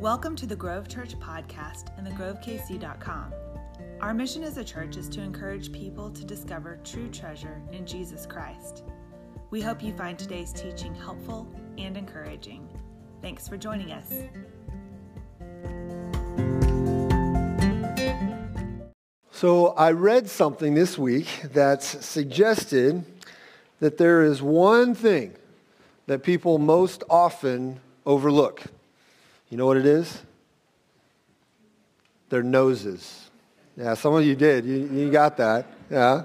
Welcome to the Grove Church podcast and thegrovekc.com. Our mission as a church is to encourage people to discover true treasure in Jesus Christ. We hope you find today's teaching helpful and encouraging. Thanks for joining us. So, I read something this week that suggested that there is one thing that people most often overlook. You know what it is? Their noses. Yeah, some of you did. You, you got that. Yeah.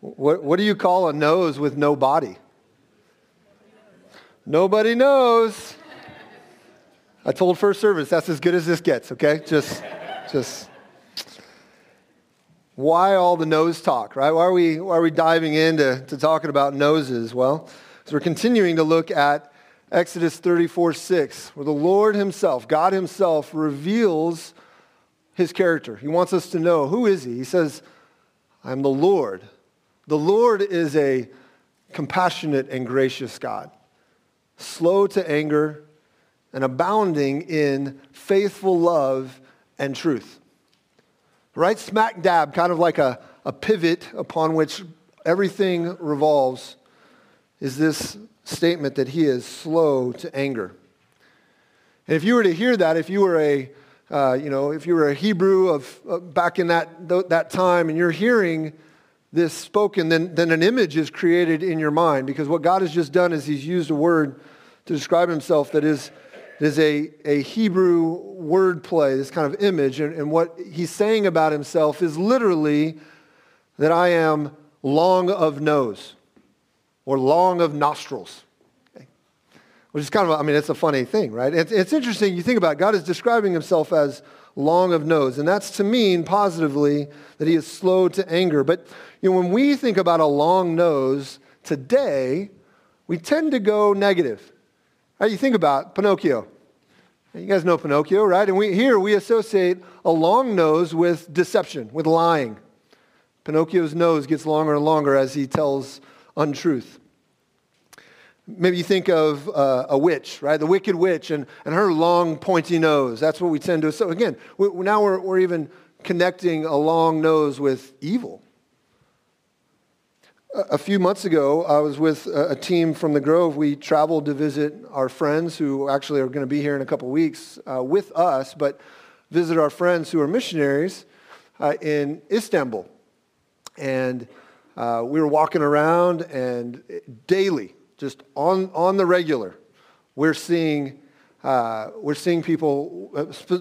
What, what do you call a nose with no body? Nobody knows. I told first service that's as good as this gets, okay? Just, just why all the nose talk, right? Why are we, why are we diving into to talking about noses? Well, so we're continuing to look at Exodus 34 6, where the Lord Himself, God Himself, reveals His character. He wants us to know who is He? He says, I'm the Lord. The Lord is a compassionate and gracious God, slow to anger and abounding in faithful love and truth right smack dab, kind of like a, a pivot upon which everything revolves, is this statement that he is slow to anger. And if you were to hear that, if you were a, uh, you know, if you were a Hebrew of uh, back in that, th- that time and you're hearing this spoken, then, then an image is created in your mind because what God has just done is he's used a word to describe himself that is, is a, a Hebrew word play, this kind of image. And, and what he's saying about himself is literally that I am long of nose or long of nostrils. Okay. Which is kind of, I mean, it's a funny thing, right? It's, it's interesting. You think about it, God is describing himself as long of nose. And that's to mean positively that he is slow to anger. But you know, when we think about a long nose today, we tend to go negative. Right? You think about Pinocchio. You guys know Pinocchio, right? And we, here we associate a long nose with deception, with lying. Pinocchio's nose gets longer and longer as he tells untruth. Maybe you think of uh, a witch, right? The wicked witch and, and her long, pointy nose. That's what we tend to. So again, we, now we're, we're even connecting a long nose with evil. A few months ago, I was with a team from the Grove. We traveled to visit our friends who actually are going to be here in a couple weeks uh, with us, but visit our friends who are missionaries uh, in Istanbul. And uh, we were walking around, and daily, just on, on the regular, we're seeing, uh, we're seeing people,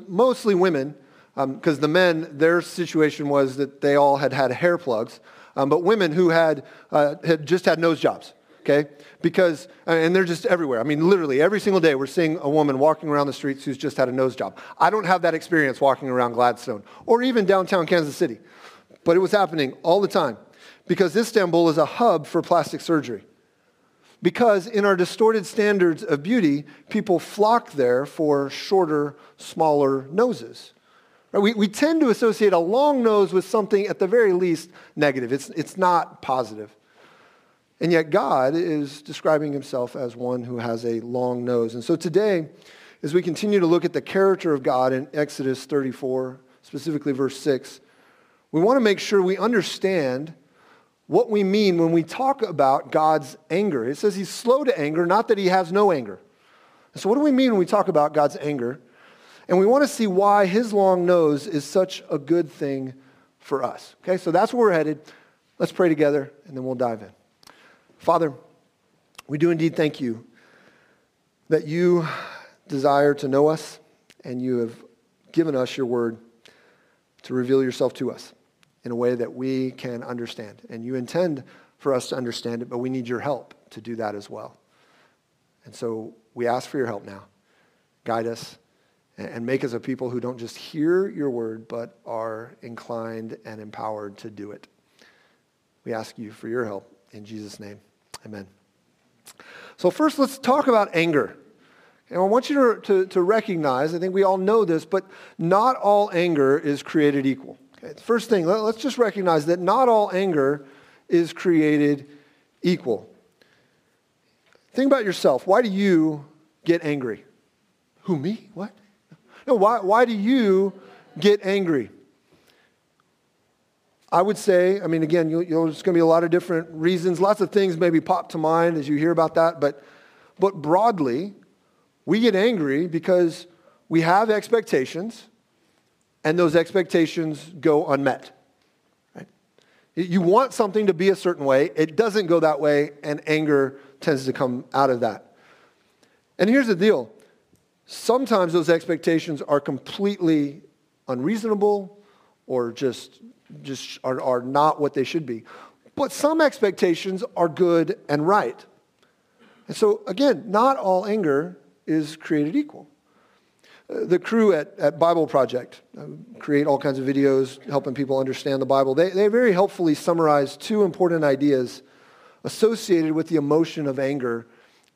mostly women, because um, the men, their situation was that they all had had hair plugs um, but women who had, uh, had just had nose jobs, okay? Because, uh, and they're just everywhere. I mean, literally every single day we're seeing a woman walking around the streets who's just had a nose job. I don't have that experience walking around Gladstone or even downtown Kansas City, but it was happening all the time because Istanbul is a hub for plastic surgery. Because in our distorted standards of beauty, people flock there for shorter, smaller noses. We, we tend to associate a long nose with something at the very least negative. It's, it's not positive. And yet God is describing himself as one who has a long nose. And so today, as we continue to look at the character of God in Exodus 34, specifically verse 6, we want to make sure we understand what we mean when we talk about God's anger. It says he's slow to anger, not that he has no anger. So what do we mean when we talk about God's anger? And we want to see why his long nose is such a good thing for us. Okay, so that's where we're headed. Let's pray together and then we'll dive in. Father, we do indeed thank you that you desire to know us and you have given us your word to reveal yourself to us in a way that we can understand. And you intend for us to understand it, but we need your help to do that as well. And so we ask for your help now. Guide us and make us a people who don't just hear your word, but are inclined and empowered to do it. We ask you for your help in Jesus' name. Amen. So, first, let's talk about anger. And I want you to, to, to recognize, I think we all know this, but not all anger is created equal. First thing, let, let's just recognize that not all anger is created equal. Think about yourself. Why do you get angry? Who, me? What? No, why, why do you get angry? I would say, I mean, again, you, you know, there's going to be a lot of different reasons. Lots of things maybe pop to mind as you hear about that. But, but broadly, we get angry because we have expectations and those expectations go unmet. Right? You want something to be a certain way, it doesn't go that way, and anger tends to come out of that. And here's the deal sometimes those expectations are completely unreasonable or just, just are, are not what they should be. But some expectations are good and right. And so, again, not all anger is created equal. The crew at, at Bible Project uh, create all kinds of videos helping people understand the Bible. They, they very helpfully summarize two important ideas associated with the emotion of anger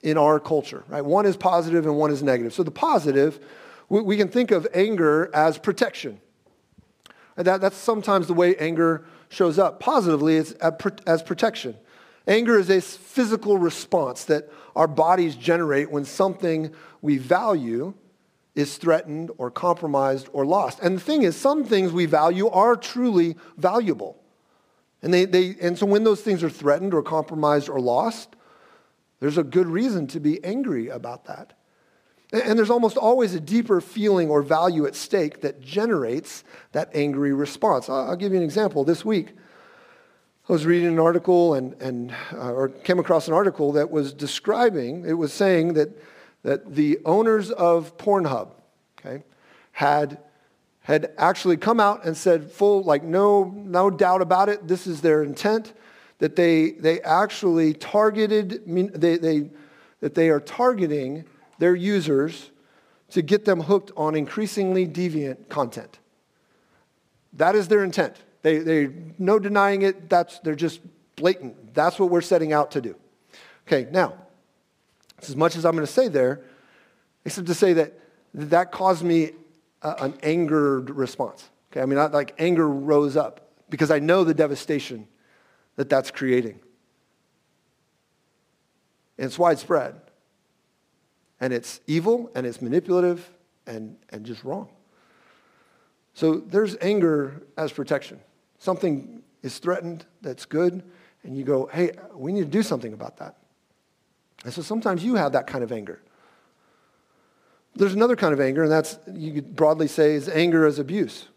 in our culture. Right? One is positive and one is negative. So the positive, we, we can think of anger as protection. And that, that's sometimes the way anger shows up. Positively, it's as protection. Anger is a physical response that our bodies generate when something we value is threatened or compromised or lost. And the thing is, some things we value are truly valuable. And, they, they, and so when those things are threatened or compromised or lost, there's a good reason to be angry about that. And there's almost always a deeper feeling or value at stake that generates that angry response. I'll give you an example. This week, I was reading an article and, and uh, or came across an article that was describing, it was saying that, that the owners of Pornhub, okay, had, had actually come out and said full, like no, no doubt about it, this is their intent, that they, they actually targeted, they, they, that they are targeting their users to get them hooked on increasingly deviant content. That is their intent. They, they no denying it. That's, they're just blatant. That's what we're setting out to do. Okay, now, as much as I'm going to say there, except to say that that caused me an angered response. Okay, I mean, I, like anger rose up because I know the devastation that that's creating. And it's widespread. And it's evil and it's manipulative and, and just wrong. So there's anger as protection. Something is threatened that's good, and you go, hey, we need to do something about that. And so sometimes you have that kind of anger. There's another kind of anger, and that's, you could broadly say, is anger as abuse.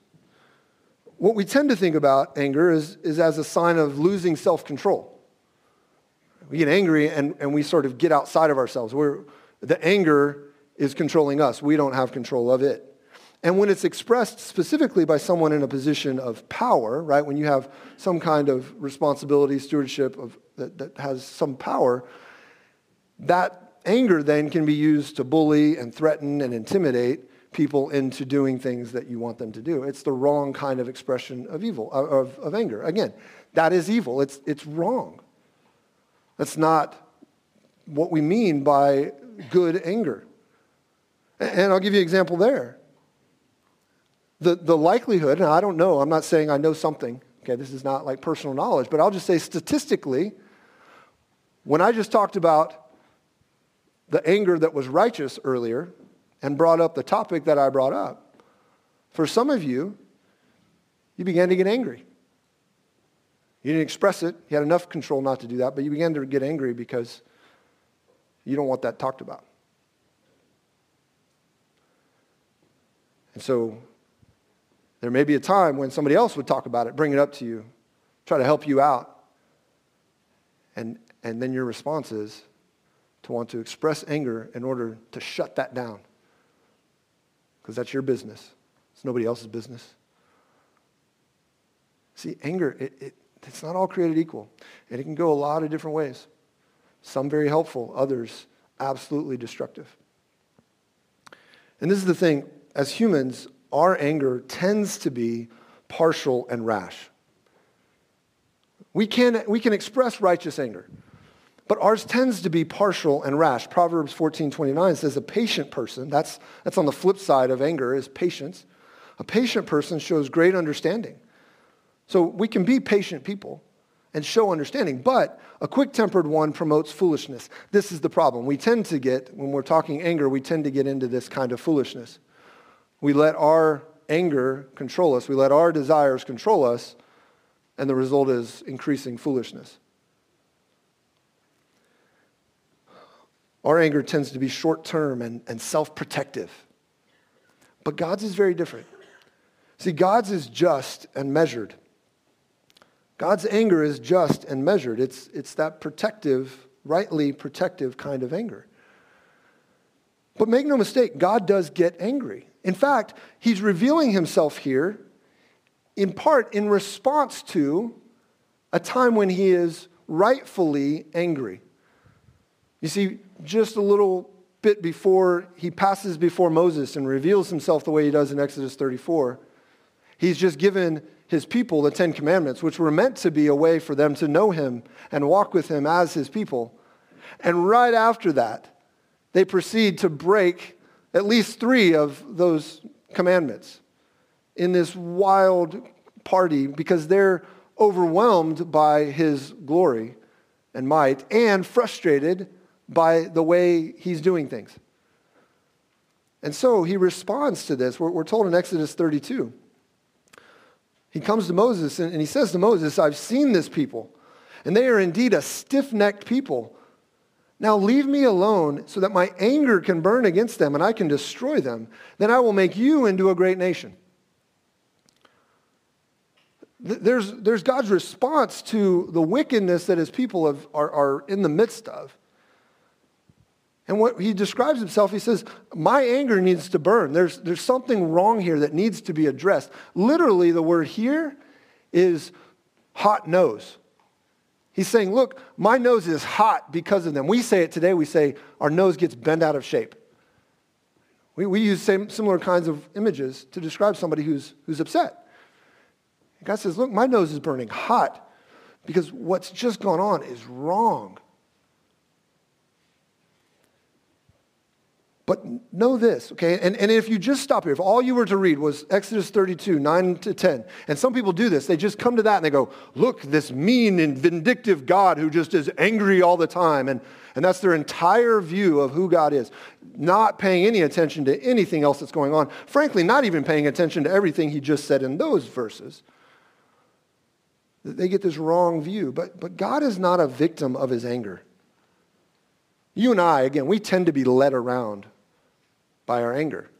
What we tend to think about anger is, is as a sign of losing self control. We get angry and, and we sort of get outside of ourselves. We're, the anger is controlling us, we don't have control of it. And when it's expressed specifically by someone in a position of power, right, when you have some kind of responsibility, stewardship of, that, that has some power, that anger then can be used to bully and threaten and intimidate people into doing things that you want them to do. It's the wrong kind of expression of evil, of, of anger. Again, that is evil. It's, it's wrong. That's not what we mean by good anger. And I'll give you an example there. The, the likelihood, and I don't know, I'm not saying I know something, okay, this is not like personal knowledge, but I'll just say statistically, when I just talked about the anger that was righteous earlier, and brought up the topic that I brought up, for some of you, you began to get angry. You didn't express it. You had enough control not to do that, but you began to get angry because you don't want that talked about. And so there may be a time when somebody else would talk about it, bring it up to you, try to help you out. And, and then your response is to want to express anger in order to shut that down because that's your business. It's nobody else's business. See, anger, it, it, it's not all created equal. And it can go a lot of different ways. Some very helpful, others absolutely destructive. And this is the thing as humans, our anger tends to be partial and rash. We can, we can express righteous anger. But ours tends to be partial and rash. Proverbs 14:29 says a patient person, that's, that's on the flip side of anger, is patience. A patient person shows great understanding. So we can be patient people. and show understanding. But a quick tempered one promotes foolishness. This is the problem. We tend to get, when we're talking anger, we tend to get into this kind of foolishness. We let our anger control us, we let our desires control us, and the result is increasing foolishness. Our anger tends to be short term and, and self protective. But God's is very different. See, God's is just and measured. God's anger is just and measured. It's, it's that protective, rightly protective kind of anger. But make no mistake, God does get angry. In fact, he's revealing himself here in part in response to a time when he is rightfully angry. You see, just a little bit before he passes before Moses and reveals himself the way he does in Exodus 34, he's just given his people the Ten Commandments, which were meant to be a way for them to know him and walk with him as his people. And right after that, they proceed to break at least three of those commandments in this wild party because they're overwhelmed by his glory and might and frustrated by the way he's doing things. And so he responds to this. We're, we're told in Exodus 32 he comes to Moses and, he says to Moses, I've seen this people, and they are indeed a stiff necked people. Now leave me alone so that my anger can burn against them and I can destroy them. Then I will make you into a great nation. There's, there's God's response to the wickedness that his people have, are, are in the midst of. And what he describes himself, he says, My anger needs to burn. There's, there's something wrong here that needs to be addressed. Literally, the word here is hot nose. He's saying, Look, my nose is hot because of them. We say it today, we say our nose gets bent out of shape. We, we use same, similar kinds of images to describe somebody who's, who's upset. God says, Look, my nose is burning hot because what's just gone on is wrong. But know this, okay? And, and if you just stop here, if all you were to read was Exodus 32, 9 to 10, and some people do this, they just come to that and they go, look, this mean and vindictive God who just is angry all the time. And, and that's their entire view of who God is, not paying any attention to anything else that's going on. Frankly, not even paying attention to everything he just said in those verses. They get this wrong view. But, but God is not a victim of his anger. You and I, again, we tend to be led around by our anger.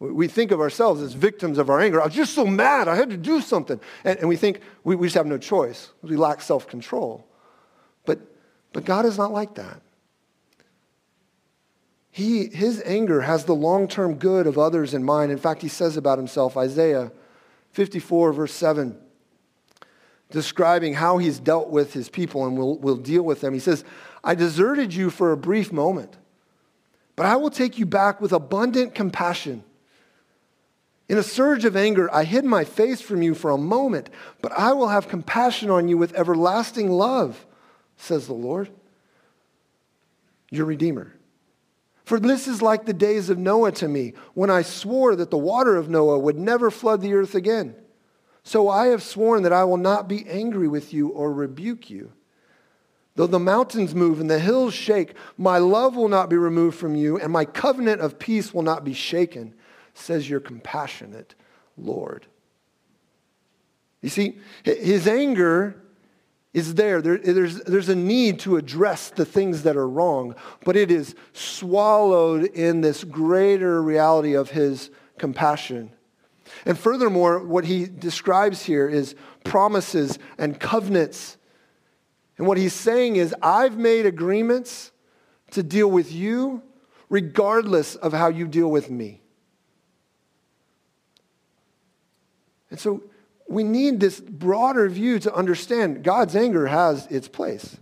We think of ourselves as victims of our anger. I was just so mad. I had to do something. And, and we think we, we just have no choice. We lack self control. But, but God is not like that. He, his anger has the long term good of others in mind. In fact, he says about himself, Isaiah 54, verse 7, describing how he's dealt with his people and will, will deal with them. He says, I deserted you for a brief moment but I will take you back with abundant compassion. In a surge of anger, I hid my face from you for a moment, but I will have compassion on you with everlasting love, says the Lord, your Redeemer. For this is like the days of Noah to me, when I swore that the water of Noah would never flood the earth again. So I have sworn that I will not be angry with you or rebuke you. Though the mountains move and the hills shake, my love will not be removed from you, and my covenant of peace will not be shaken, says your compassionate Lord. You see, his anger is there. there. there's, there's a need to address the things that are wrong, but it is swallowed in this greater reality of his compassion. And furthermore, what he describes here is promises and covenants and what he's saying is, I've made agreements to deal with you regardless of how you deal with me. And so we need this broader view to understand God's anger has its place.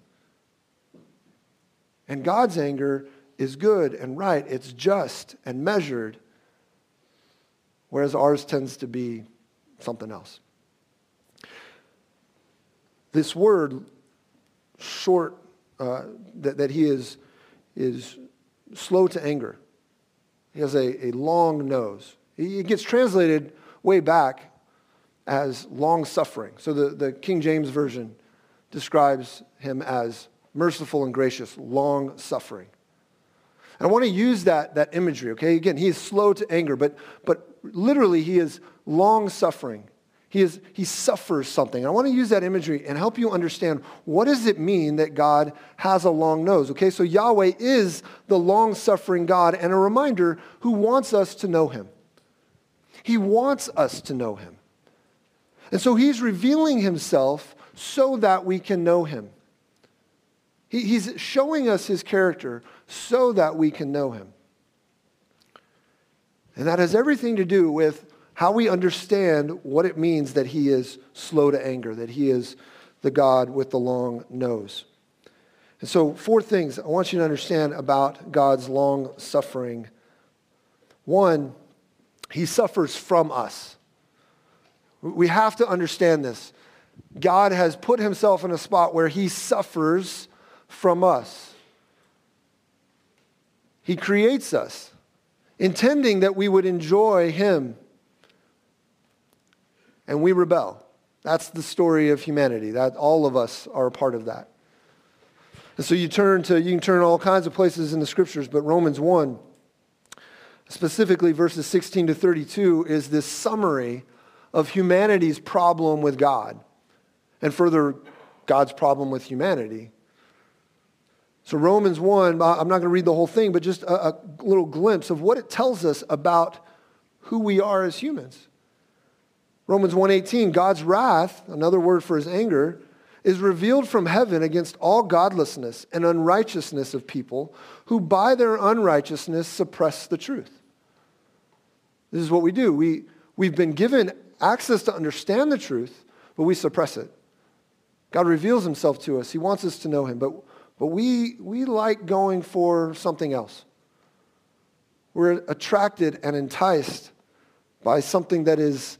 And God's anger is good and right, it's just and measured, whereas ours tends to be something else. This word short, uh, that, that he is, is slow to anger. He has a, a long nose. He gets translated way back as long suffering. So the, the King James Version describes him as merciful and gracious, long suffering. And I want to use that, that imagery, okay? Again, he is slow to anger, but, but literally he is long suffering. He, is, he suffers something. I want to use that imagery and help you understand what does it mean that God has a long nose. Okay, so Yahweh is the long-suffering God and a reminder who wants us to know him. He wants us to know him. And so he's revealing himself so that we can know him. He, he's showing us his character so that we can know him. And that has everything to do with how we understand what it means that he is slow to anger, that he is the God with the long nose. And so, four things I want you to understand about God's long suffering. One, he suffers from us. We have to understand this. God has put himself in a spot where he suffers from us. He creates us, intending that we would enjoy him. And we rebel. That's the story of humanity. That all of us are a part of that. And so you turn to you can turn all kinds of places in the scriptures, but Romans 1 specifically verses 16 to 32 is this summary of humanity's problem with God and further God's problem with humanity. So, Romans 1, I'm not going to read the whole thing, but just a, a, little glimpse of what it tells us about who we are as humans. Romans 1:18, God's wrath, another word for his anger, is revealed from heaven against all godlessness and unrighteousness of people who by their unrighteousness suppress the truth. This is what we do. We, we've been given access to understand the truth, but we suppress it. God reveals himself to us. He wants us to know him, but, but we, we like going for something else. We're attracted and enticed by something that is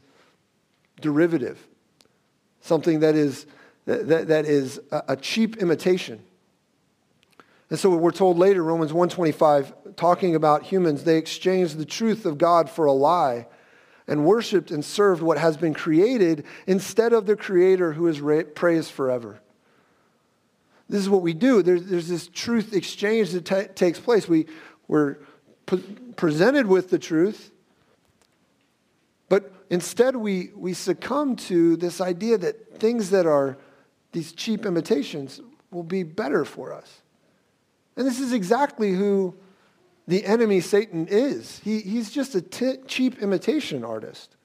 derivative, something that is, that, that, is a, cheap imitation. And so we're told later, Romans 125, talking about humans, they exchanged the truth of God for a lie and worshiped and served what has been created instead of the Creator who is praised forever. This is what we do. There's, there's this truth exchange that t- takes place. We, we're presented with the truth, instead we, we succumb to this idea that things that are these cheap imitations will be better for us. And this is exactly who the enemy Satan is. He, he's just a t- cheap imitation artist.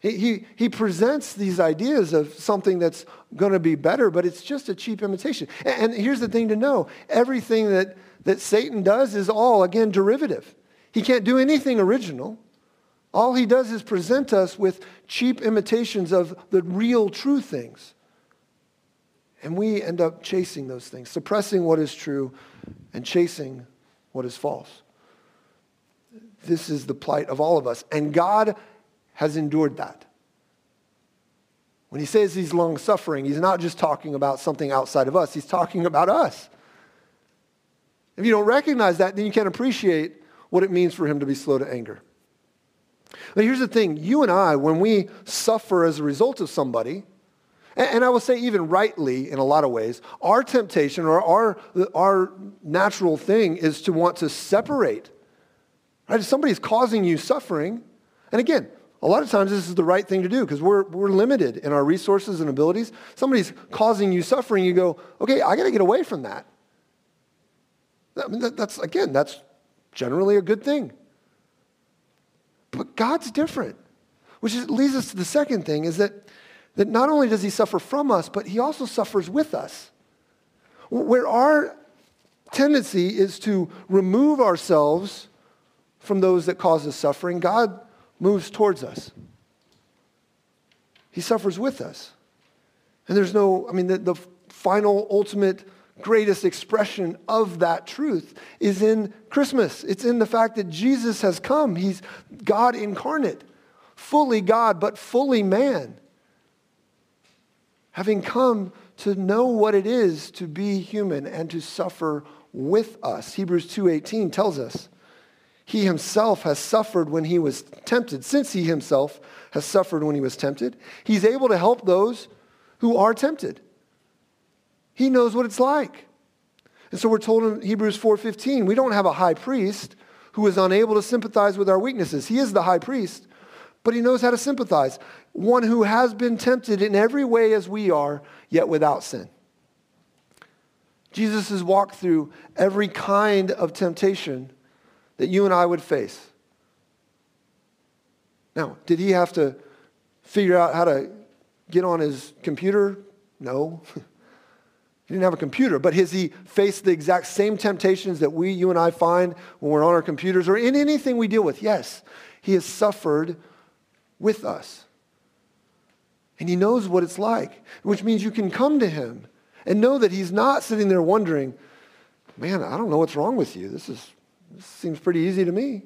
He, he, he presents these ideas of something that's going to be better, but it's just a cheap imitation. And, and here's the thing to know everything that, that Satan does is all, again, derivative. He can't do anything original. All he does is present us with cheap imitations of the real true things. And we end up chasing those things, suppressing what is true and chasing what is false. This is the plight of all of us. And God has endured that. When he says he's long suffering, he's not just talking about something outside of us, he's talking about us. If you don't recognize that, then you can't appreciate what it means for him to be slow to anger. But here's the thing you and I, when we suffer as a result of somebody, and I will say, even rightly in a lot of ways, our temptation or our, our natural thing is to want to separate. Right? If somebody's causing you suffering, and again, a lot of times this is the right thing to do because we're, we're limited in our resources and abilities. Somebody's causing you suffering, you go, okay, I got to get away from that. I mean, that, That's, again, that's generally a good thing. But God's different, which leads us to the second thing is that that not only does he suffer from us, but he also suffers with us. Where our tendency is to remove ourselves from those that cause us suffering, God moves towards us. He suffers with us. And there's no, I mean, the, the final, ultimate, greatest expression of that truth is in Christmas. It's in the fact that Jesus has come. He's God incarnate, fully God, but fully man having come to know what it is to be human and to suffer with us. Hebrews 2:18 tells us. he himself has suffered when he was tempted. Since he himself has suffered when he was tempted, he's able to help those who are tempted. He knows what it's like. And so we're told in Hebrews 4:15, we don't have a high priest who is unable to sympathize with our weaknesses. He is the high priest, but he knows how to sympathize. One who has been tempted in every way as we are, yet without sin. Jesus has walked through every kind of temptation that you and I would face. Now, did he have to figure out how to get on his computer? No. he didn't have a computer, but has he faced the exact same temptations that we, you and I find when we're on our computers or in anything we deal with? Yes. He has suffered with us. And he knows what it's like, which means you can come to him and know that he's not sitting there wondering, man, I don't know what's wrong with you. This is this seems pretty easy to me.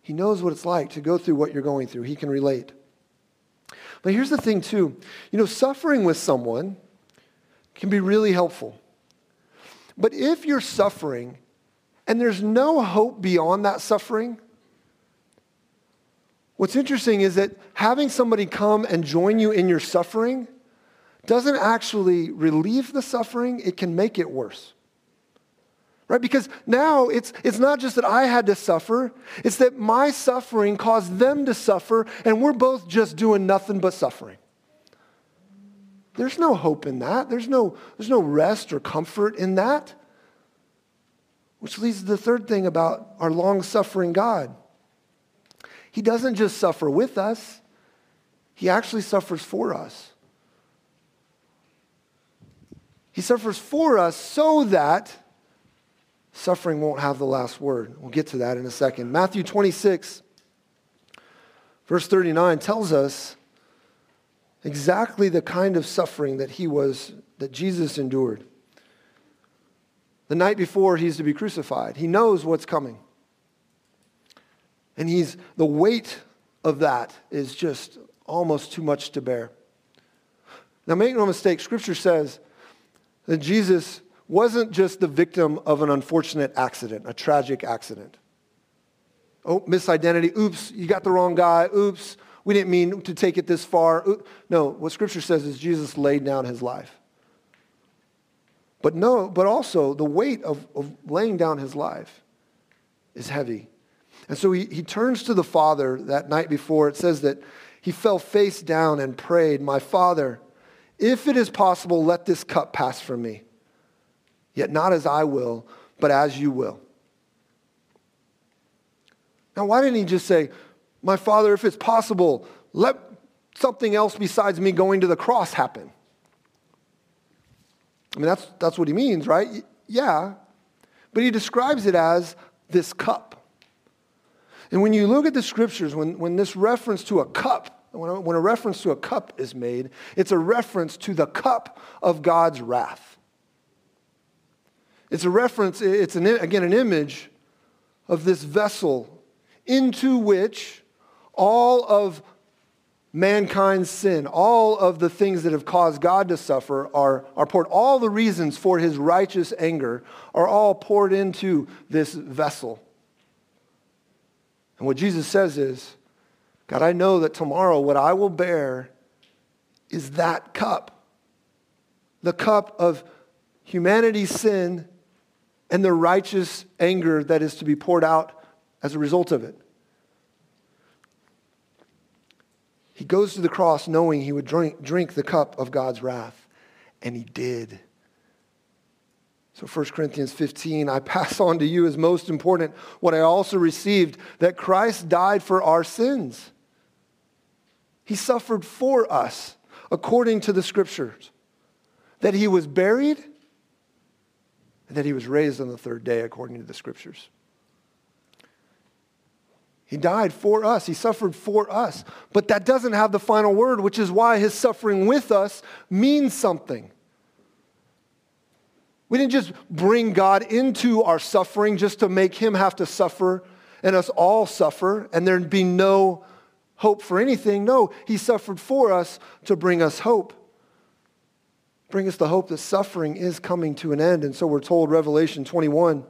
He knows what it's like to go through what you're going through. He can relate. But here's the thing, too. You know, suffering with someone can be really helpful. But if you're suffering and there's no hope beyond that suffering, what's interesting is that having somebody come and join you in your suffering doesn't actually relieve the suffering, it can make it worse right? Because now it's, it's not just that I had to suffer, it's that my suffering caused them to suffer, and we're both just doing nothing but suffering. There's no hope in that. There's no, there's no rest or comfort in that. Which leads to the third thing about our long suffering God. He doesn't just suffer with us, He actually suffers for us. He suffers for us so that suffering won't have the last word. We'll get to that in a second. Matthew 26, verse 39 tells us exactly the kind of suffering that he was, that Jesus endured. The night before he's to be crucified, he knows what's coming. And he's, the weight of that is just almost too much to bear. Now, make no mistake, Scripture says that Jesus wasn't just the victim of an unfortunate accident, a tragic accident. Oh, misidentity. Oops, you got the wrong guy. Oops, we didn't mean to take it this far. Uh, no, what Scripture says is Jesus laid down his life. But no, but also the weight of, of laying down his life is heavy. And so he, he turns to the Father that night before. It says that he fell face down and prayed, My Father, if it is possible, let this cup pass from me. Yet not as I will, but as you will. Now, why didn't he just say, My Father, if it's possible, let something else besides me going to the cross happen? I mean, that's, that's what he means, right? Yeah. But he describes it as this cup. And when you look at the scriptures, when, when this reference to a cup, when a, when a reference to a cup is made, it's a reference to the cup of God's wrath. It's a reference, it's an, again an image of this vessel into which all of mankind's sin, all of the things that have caused God to suffer are, are poured. All the reasons for his righteous anger are all poured into this vessel. And what Jesus says is, God, I know that tomorrow what I will bear is that cup. The cup of humanity's sin and the righteous anger that is to be poured out as a result of it. He goes to the cross knowing he would drink, drink the cup of God's wrath, and he did. So 1 Corinthians 15, I pass on to you as most important what I also received, that Christ died for our sins. He suffered for us according to the scriptures, that he was buried and that he was raised on the third day according to the scriptures. He died for us. He suffered for us. But that doesn't have the final word, which is why his suffering with us means something. We didn't just bring God into our suffering just to make him have to suffer and us all suffer and there'd be no hope for anything. No, he suffered for us to bring us hope bring us the hope that suffering is coming to an end. And so we're told, Revelation 21,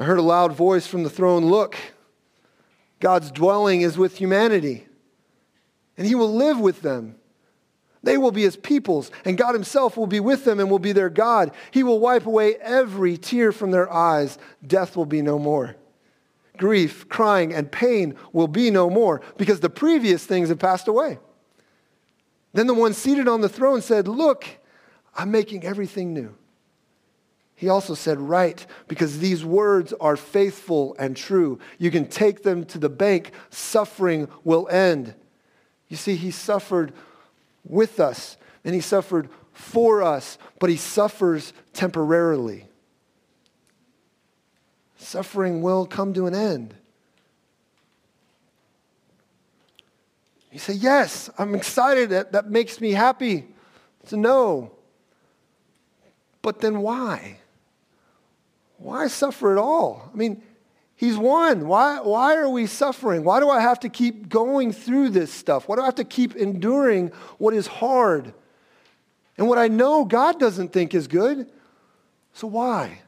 I heard a loud voice from the throne Look, God's dwelling is with humanity, and he will live with them. They will be his peoples, and God himself will be with them and will be their God. He will wipe away every tear from their eyes. Death will be no more. Grief, crying, and pain will be no more because the previous things have passed away. Then the one seated on the throne said, Look, I'm making everything new. He also said, Write, because these words are faithful and true. You can take them to the bank. Suffering will end. You see, he suffered with us and he suffered for us, but he suffers temporarily. Suffering will come to an end. You say, Yes, I'm excited. That, that makes me happy to know. But then why? Why suffer at all? I mean, he's won. Why, why are we suffering? Why do I have to keep going through this stuff? Why do I have to keep enduring what is hard? And what I know God doesn't think is good. So why?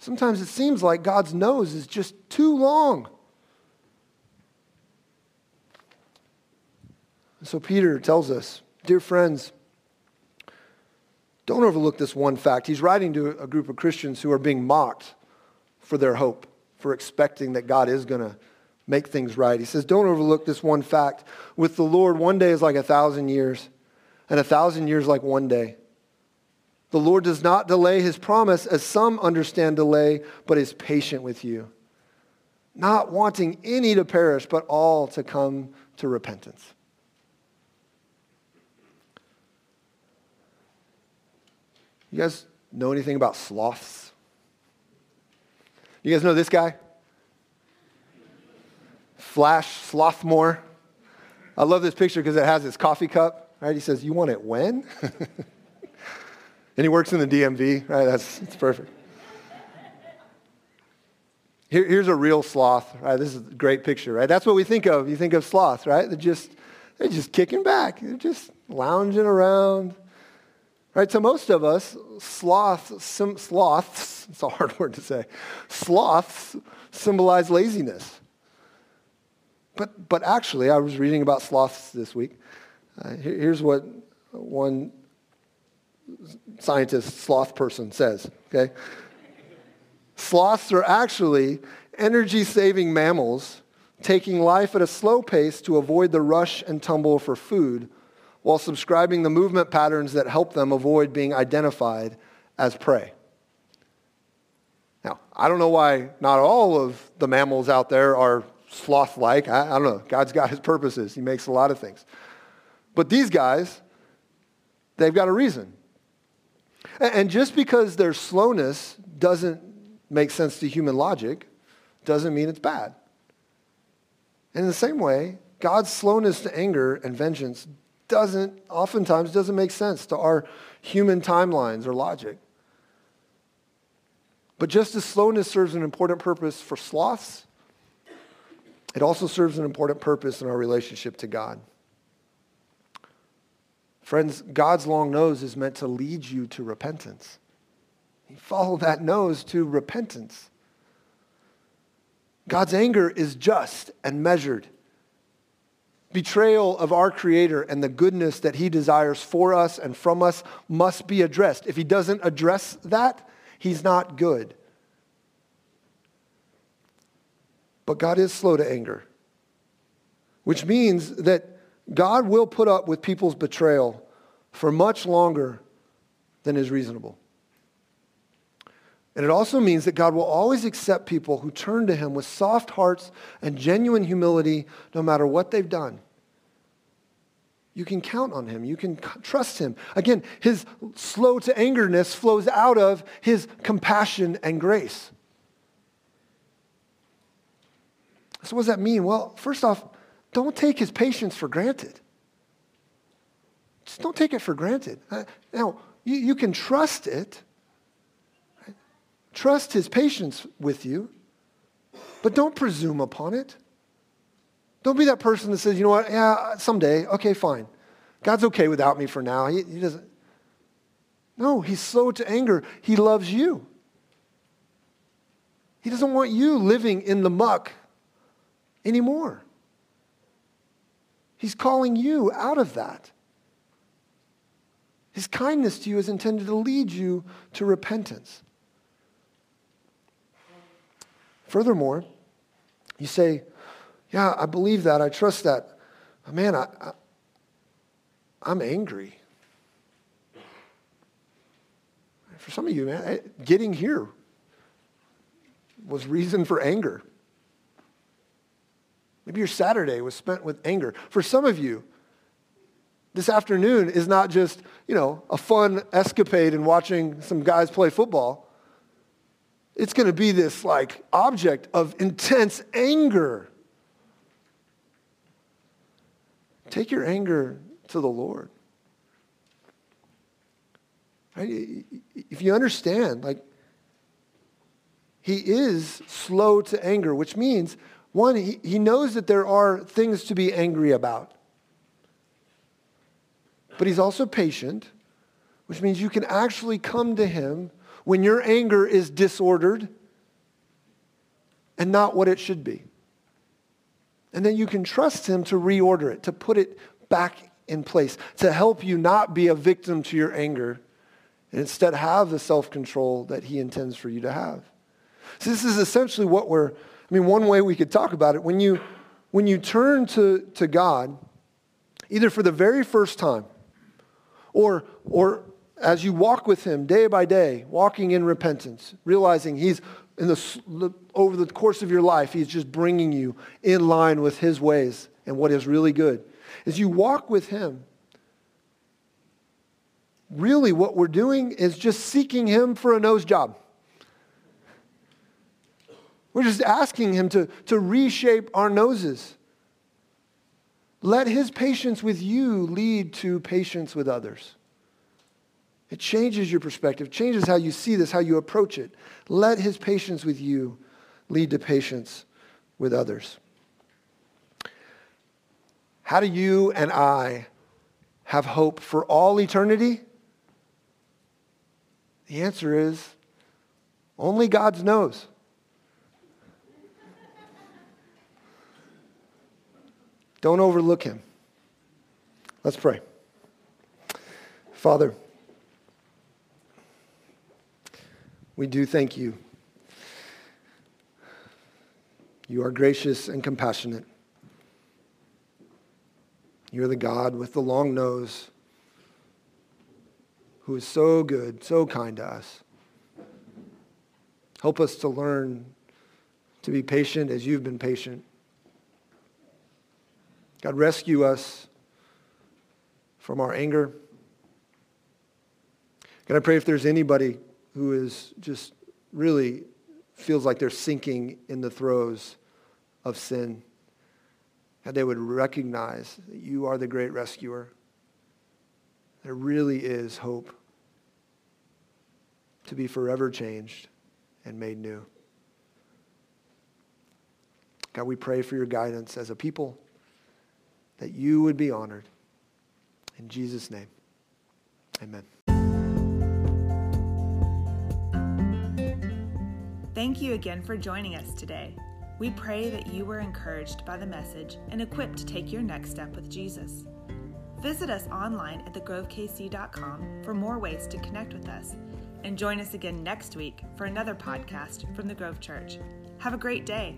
Sometimes it seems like God's nose is just too long. so Peter tells us, dear friends, don't overlook this one fact. He's writing to a group of Christians who are being mocked for their hope, for expecting that God is going to make things right. He says, Don't overlook this one fact. With the Lord, one day is like a thousand years, and a thousand years like one day. The Lord does not delay his promise, as some understand delay, but is patient with you, not wanting any to perish, but all to come to repentance. You guys know anything about sloths? You guys know this guy? Flash Slothmore. I love this picture because it has his coffee cup, right? He says, You want it when? and he works in the DMV, right? That's, that's perfect. Here, here's a real sloth, right? This is a great picture, right? That's what we think of. You think of sloth, right? They're just, they're just kicking back. They're just lounging around, Right, to most of us, sloths, sloths, it's a hard word to say, sloths symbolize laziness. But, but actually, I was reading about sloths this week. Uh, here, here's what one scientist, sloth person says, okay? Sloths are actually energy saving mammals taking life at a slow pace to avoid the rush and tumble for food while subscribing the movement patterns that help them avoid being identified as prey. Now, I don't know why not all of the mammals out there are sloth like. I, I, don't know. God's got his purposes, He makes a lot of things. But these guys, they've got a reason. And, and just because their slowness doesn't make sense to human logic doesn't mean it's bad. And in the same way, God's slowness to anger and vengeance doesn't, oftentimes, doesn't make sense to our human timelines or logic. But just as slowness serves an important purpose for sloths, it also serves an important purpose in our relationship to God. Friends, God's long nose is meant to lead you to repentance. You follow that nose to repentance. God's anger is just and measured betrayal of our Creator and the goodness that He desires for us and from us must be addressed. If He doesn't address that, He's not good. But God is slow to anger, which means that God will put up with people's betrayal for much longer than is reasonable. And it also means that God will always accept people who turn to him with soft hearts and genuine humility no matter what they've done. You can count on him. You can trust him. Again, his slow to angerness flows out of his compassion and grace. So, what does that mean? Well, first off, don't take his patience for granted. Just don't take it for granted. Uh, now, you, you can trust it. Trust his patience with you, but don't presume upon it. Don't be that person that says, you know what, yeah, someday, okay, fine. God's okay without me for now. He, he doesn't. No, he's slow to anger. He loves you. He doesn't want you living in the muck anymore. He's calling you out of that. His kindness to you is intended to lead you to repentance. Furthermore, you say, Yeah, I believe that. I trust that. But man, I, I, I'm angry. For some of you, man, getting here was reason for anger. Maybe your Saturday was spent with anger. For some of you, this afternoon is not just, you know, a fun escapade in watching some guys play football. It's going to be this like object of intense anger. Take your anger to the Lord. If you understand, like, he is slow to anger, which means, one, he, he knows that there are things to be angry about. But he's also patient, which means you can actually come to him when your anger is disordered and not what it should be. And then you can trust him to reorder it, to put it back in place, to help you not be a victim to your anger and instead have the self control that he intends for you to have. So, this is essentially what we're, I mean, one way we could talk about it. When you, when you turn to, to God, either for the very first time or, or as you walk with him day by day, walking in repentance, realizing he's in the, over the course of your life, he's just bringing you in line with his ways and what is really good. As you walk with him, really what we're doing is just seeking him for a nose job. We're just asking him to, to reshape our noses. Let his patience with you lead to patience with others. It changes your perspective, changes how you see this, how you approach it. Let his patience with you lead to patience with others. How do you and I have hope for all eternity? The answer is only God knows. Don't overlook him. Let's pray. Father, we do thank you. You are gracious and compassionate. You're the God with the long nose who is so good, so kind to us. Help us to learn to be patient as you've been patient. God, rescue us from our anger. God, I pray if there's anybody who is just really feels like they're sinking in the throes of sin, that they would recognize that you are the great rescuer. There really is hope to be forever changed and made new. God, we pray for your guidance as a people that you would be honored. In Jesus' name, amen. Thank you again for joining us today. We pray that you were encouraged by the message and equipped to take your next step with Jesus. Visit us online at thegrovekc.com for more ways to connect with us. And join us again next week for another podcast from the Grove Church. Have a great day.